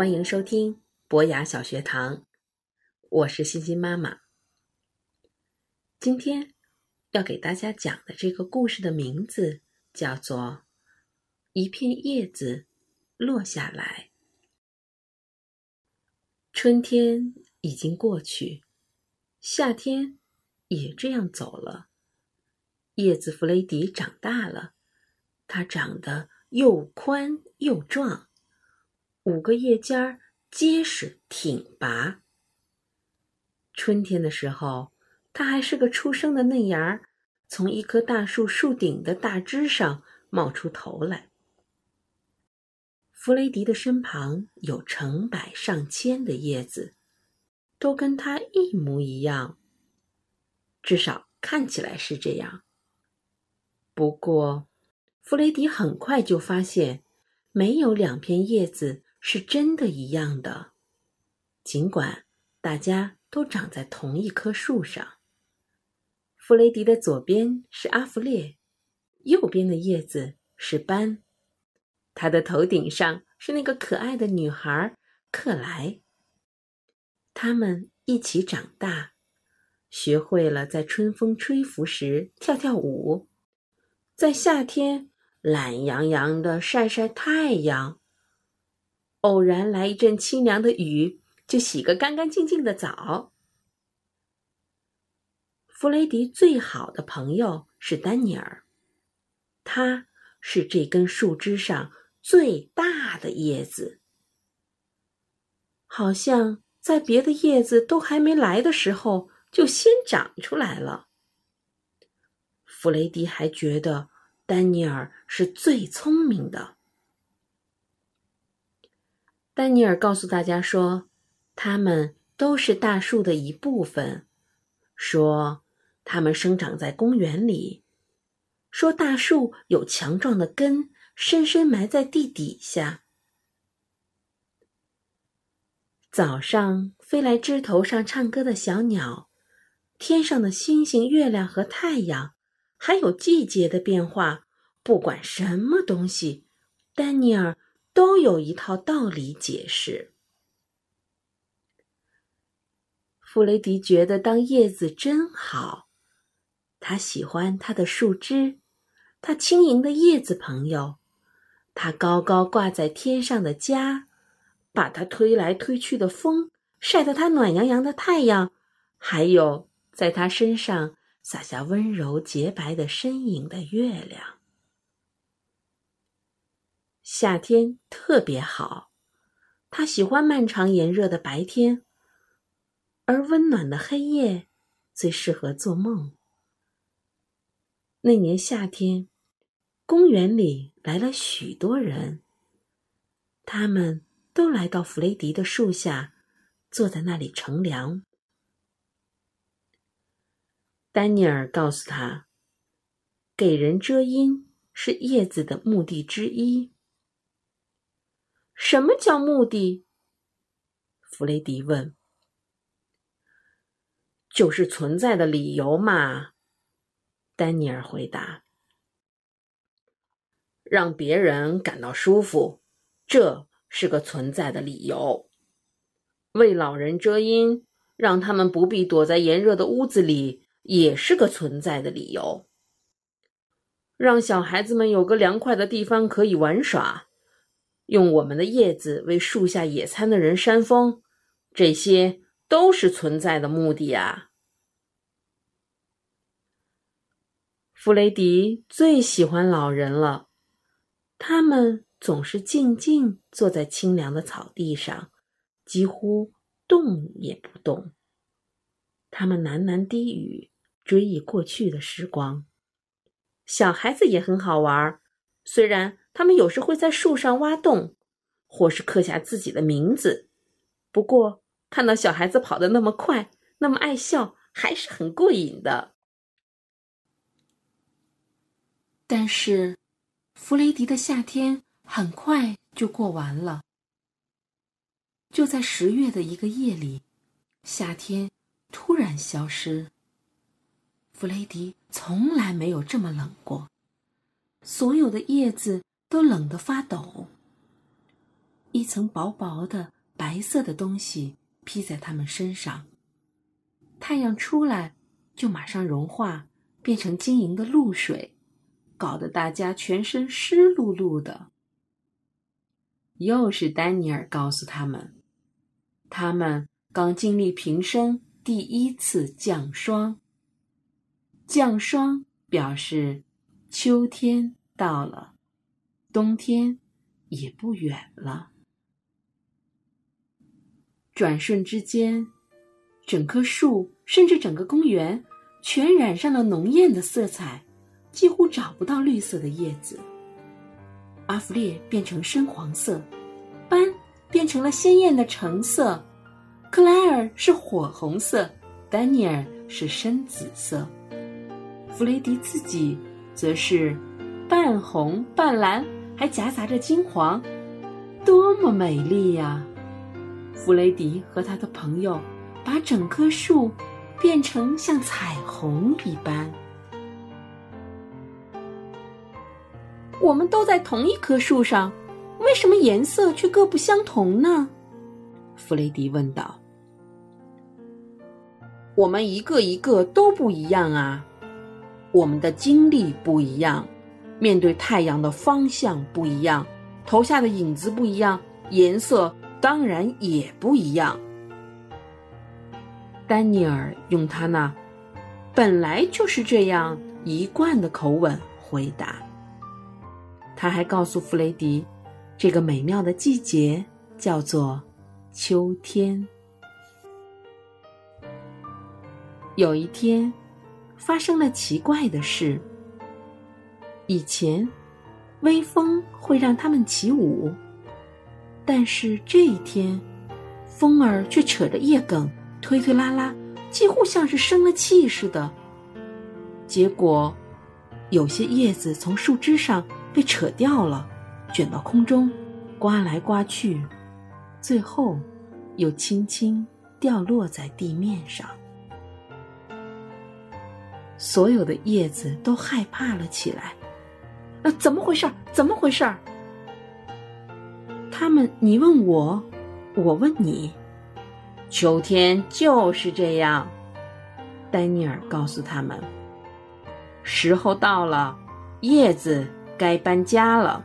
欢迎收听博雅小学堂，我是欣欣妈妈。今天要给大家讲的这个故事的名字叫做《一片叶子落下来》。春天已经过去，夏天也这样走了。叶子弗雷迪长大了，它长得又宽又壮。五个叶尖儿结实挺拔。春天的时候，它还是个出生的嫩芽儿，从一棵大树树顶的大枝上冒出头来。弗雷迪的身旁有成百上千的叶子，都跟它一模一样，至少看起来是这样。不过，弗雷迪很快就发现，没有两片叶子。是真的一样的，尽管大家都长在同一棵树上。弗雷迪的左边是阿弗列，右边的叶子是斑，他的头顶上是那个可爱的女孩克莱。他们一起长大，学会了在春风吹拂时跳跳舞，在夏天懒洋洋的晒晒太阳。偶然来一阵清凉的雨，就洗个干干净净的澡。弗雷迪最好的朋友是丹尼尔，他是这根树枝上最大的叶子，好像在别的叶子都还没来的时候就先长出来了。弗雷迪还觉得丹尼尔是最聪明的。丹尼尔告诉大家说：“他们都是大树的一部分。说他们生长在公园里。说大树有强壮的根，深深埋在地底下。早上飞来枝头上唱歌的小鸟，天上的星星、月亮和太阳，还有季节的变化。不管什么东西，丹尼尔。”都有一套道理解释。弗雷迪觉得当叶子真好，他喜欢它的树枝，它轻盈的叶子朋友，它高高挂在天上的家，把它推来推去的风，晒得它暖洋洋的太阳，还有在它身上洒下温柔洁白的身影的月亮。夏天特别好，他喜欢漫长炎热的白天，而温暖的黑夜最适合做梦。那年夏天，公园里来了许多人，他们都来到弗雷迪的树下，坐在那里乘凉。丹尼尔告诉他，给人遮阴是叶子的目的之一。什么叫目的？弗雷迪问。就是存在的理由嘛，丹尼尔回答。让别人感到舒服，这是个存在的理由。为老人遮阴，让他们不必躲在炎热的屋子里，也是个存在的理由。让小孩子们有个凉快的地方可以玩耍。用我们的叶子为树下野餐的人扇风，这些都是存在的目的啊。弗雷迪最喜欢老人了，他们总是静静坐在清凉的草地上，几乎动也不动。他们喃喃低语，追忆过去的时光。小孩子也很好玩，虽然。他们有时会在树上挖洞，或是刻下自己的名字。不过，看到小孩子跑得那么快，那么爱笑，还是很过瘾的。但是，弗雷迪的夏天很快就过完了。就在十月的一个夜里，夏天突然消失。弗雷迪从来没有这么冷过，所有的叶子。都冷得发抖。一层薄薄的白色的东西披在他们身上。太阳出来，就马上融化，变成晶莹的露水，搞得大家全身湿漉漉的。又是丹尼尔告诉他们，他们刚经历平生第一次降霜。降霜表示秋天到了，冬天也不远了。转瞬之间。整棵树，甚至整个公园，全染上了浓艳的色彩，几乎找不到绿色的叶子。阿弗列变成深黄色，斑变成了鲜艳的橙色，克莱尔是火红色，丹尼尔是深紫色，弗雷迪自己则是半红半蓝，还夹杂着金黄，多么美丽呀！弗雷迪和他的朋友。把整棵树变成像彩虹一般。我们都在同一棵树上，为什么颜色却各不相同呢？弗雷迪问道。我们一个一个都不一样啊，我们的经历不一样，面对太阳的方向不一样，投下的影子不一样，颜色当然也不一样。丹尼尔用他那本来就是这样一贯的口吻回答。他还告诉弗雷迪，这个美妙的季节叫做秋天。有一天，发生了奇怪的事。以前，微风会让他们起舞，但是这一天，风儿却扯着叶梗。推推拉拉，几乎像是生了气似的。结果，有些叶子从树枝上被扯掉了，卷到空中，刮来刮去，最后又轻轻掉落在地面上。所有的叶子都害怕了起来。呃，怎么回事？怎么回事？他们，你问我，我问你。秋天就是这样，丹尼尔告诉他们：“时候到了，叶子该搬家了。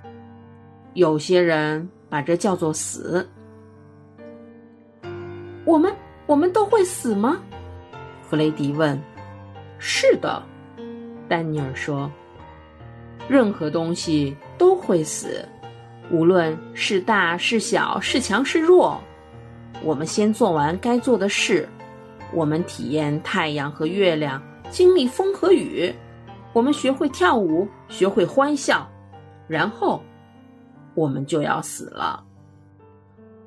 有些人把这叫做死。我们我们都会死吗？”弗雷迪问。“是的。”丹尼尔说，“任何东西都会死，无论是大是小，是强是弱。”我们先做完该做的事，我们体验太阳和月亮，经历风和雨，我们学会跳舞，学会欢笑，然后我们就要死了。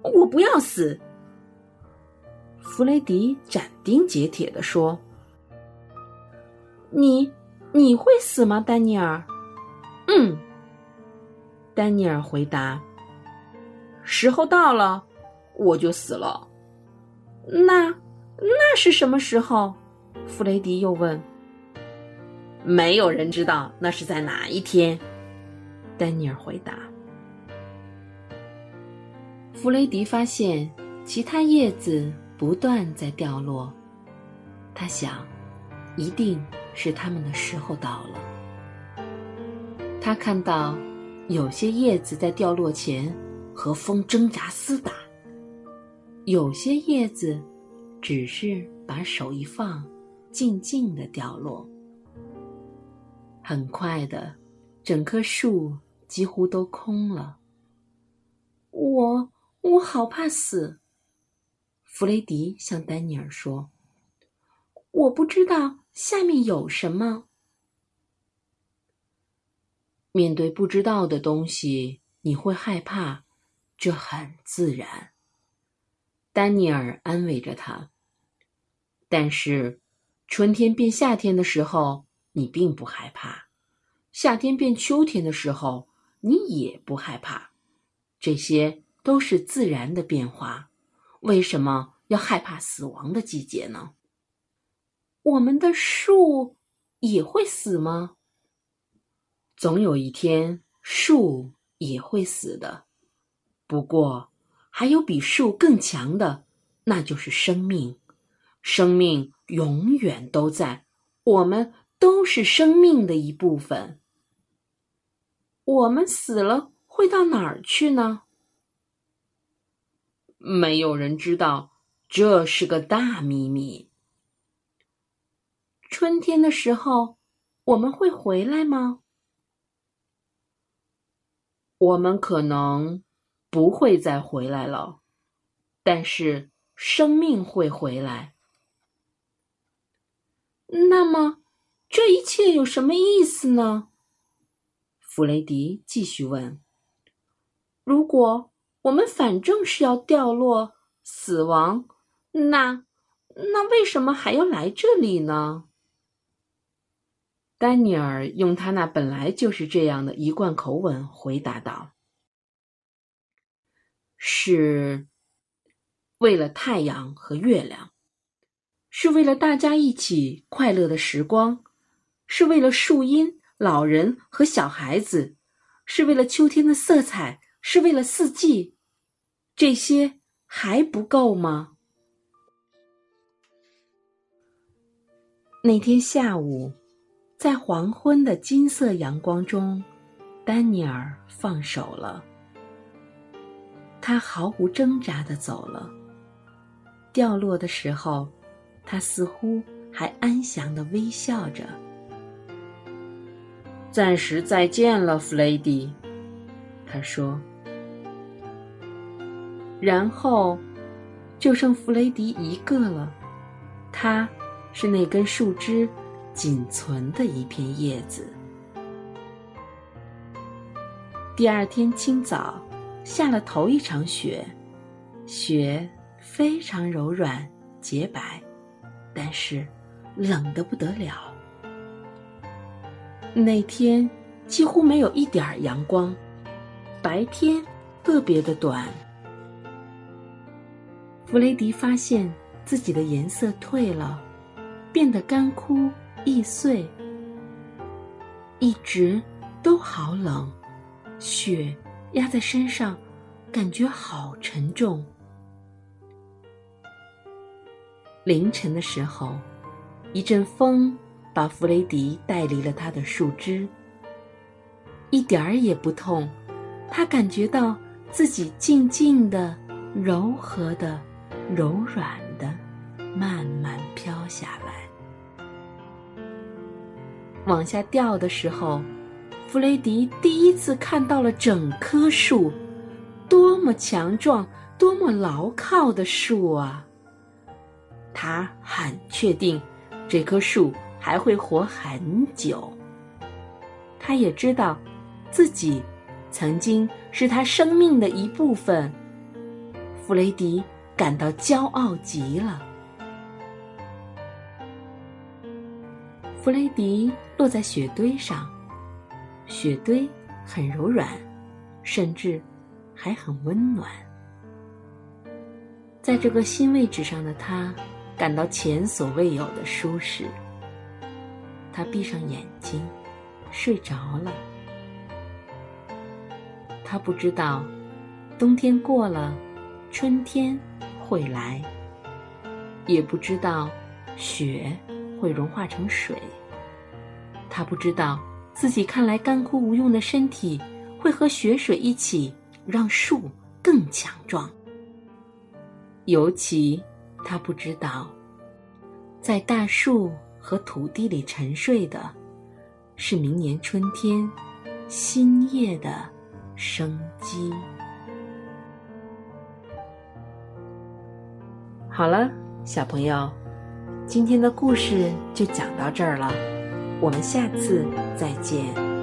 我不要死！弗雷迪斩钉截铁地说：“你你会死吗，丹尼尔？”“嗯。”丹尼尔回答。“时候到了。”我就死了。那那是什么时候？弗雷迪又问。没有人知道那是在哪一天。丹尼尔回答。弗雷迪发现其他叶子不断在掉落，他想，一定是他们的时候到了。他看到有些叶子在掉落前和风挣扎厮打。有些叶子，只是把手一放，静静的掉落。很快的，整棵树几乎都空了。我我好怕死。弗雷迪向丹尼尔说：“我不知道下面有什么。面对不知道的东西，你会害怕，这很自然。”丹尼尔安慰着他。但是，春天变夏天的时候，你并不害怕；夏天变秋天的时候，你也不害怕。这些都是自然的变化。为什么要害怕死亡的季节呢？我们的树也会死吗？总有一天，树也会死的。不过。还有比树更强的，那就是生命。生命永远都在，我们都是生命的一部分。我们死了会到哪儿去呢？没有人知道，这是个大秘密。春天的时候，我们会回来吗？我们可能不会再回来了，但是生命会回来。那么，这一切有什么意思呢？弗雷迪继续问：“如果我们反正是要掉落、死亡，那那为什么还要来这里呢？”丹尼尔用他那本来就是这样的一贯口吻回答道：“是为了太阳和月亮，是为了大家一起快乐的时光，是为了树荫。”老人和小孩子，是为了秋天的色彩，是为了四季，这些还不够吗？那天下午，在黄昏的金色阳光中，丹尼尔放手了。他毫无挣扎的走了。掉落的时候，他似乎还安详的微笑着。暂时再见了，弗雷迪，他说。然后，就剩弗雷迪一个了。他，是那根树枝仅存的一片叶子。第二天清早，下了头一场雪，雪非常柔软洁白，但是冷得不得了。那天几乎没有一点阳光，白天特别的短。弗雷迪发现自己的颜色褪了，变得干枯易碎，一直都好冷，雪压在身上，感觉好沉重。凌晨的时候，一阵风。把弗雷迪带离了他的树枝，一点儿也不痛，他感觉到自己静静的、柔和的、柔软的，慢慢飘下来。往下掉的时候，弗雷迪第一次看到了整棵树，多么强壮、多么牢靠的树啊！他很确定，这棵树。还会活很久。他也知道，自己曾经是他生命的一部分。弗雷迪感到骄傲极了。弗雷迪落在雪堆上，雪堆很柔软，甚至还很温暖。在这个新位置上的他，感到前所未有的舒适。他闭上眼睛，睡着了。他不知道，冬天过了，春天会来；也不知道，雪会融化成水。他不知道，自己看来干枯无用的身体，会和雪水一起让树更强壮。尤其，他不知道，在大树。和土地里沉睡的，是明年春天新叶的生机。好了，小朋友，今天的故事就讲到这儿了，我们下次再见。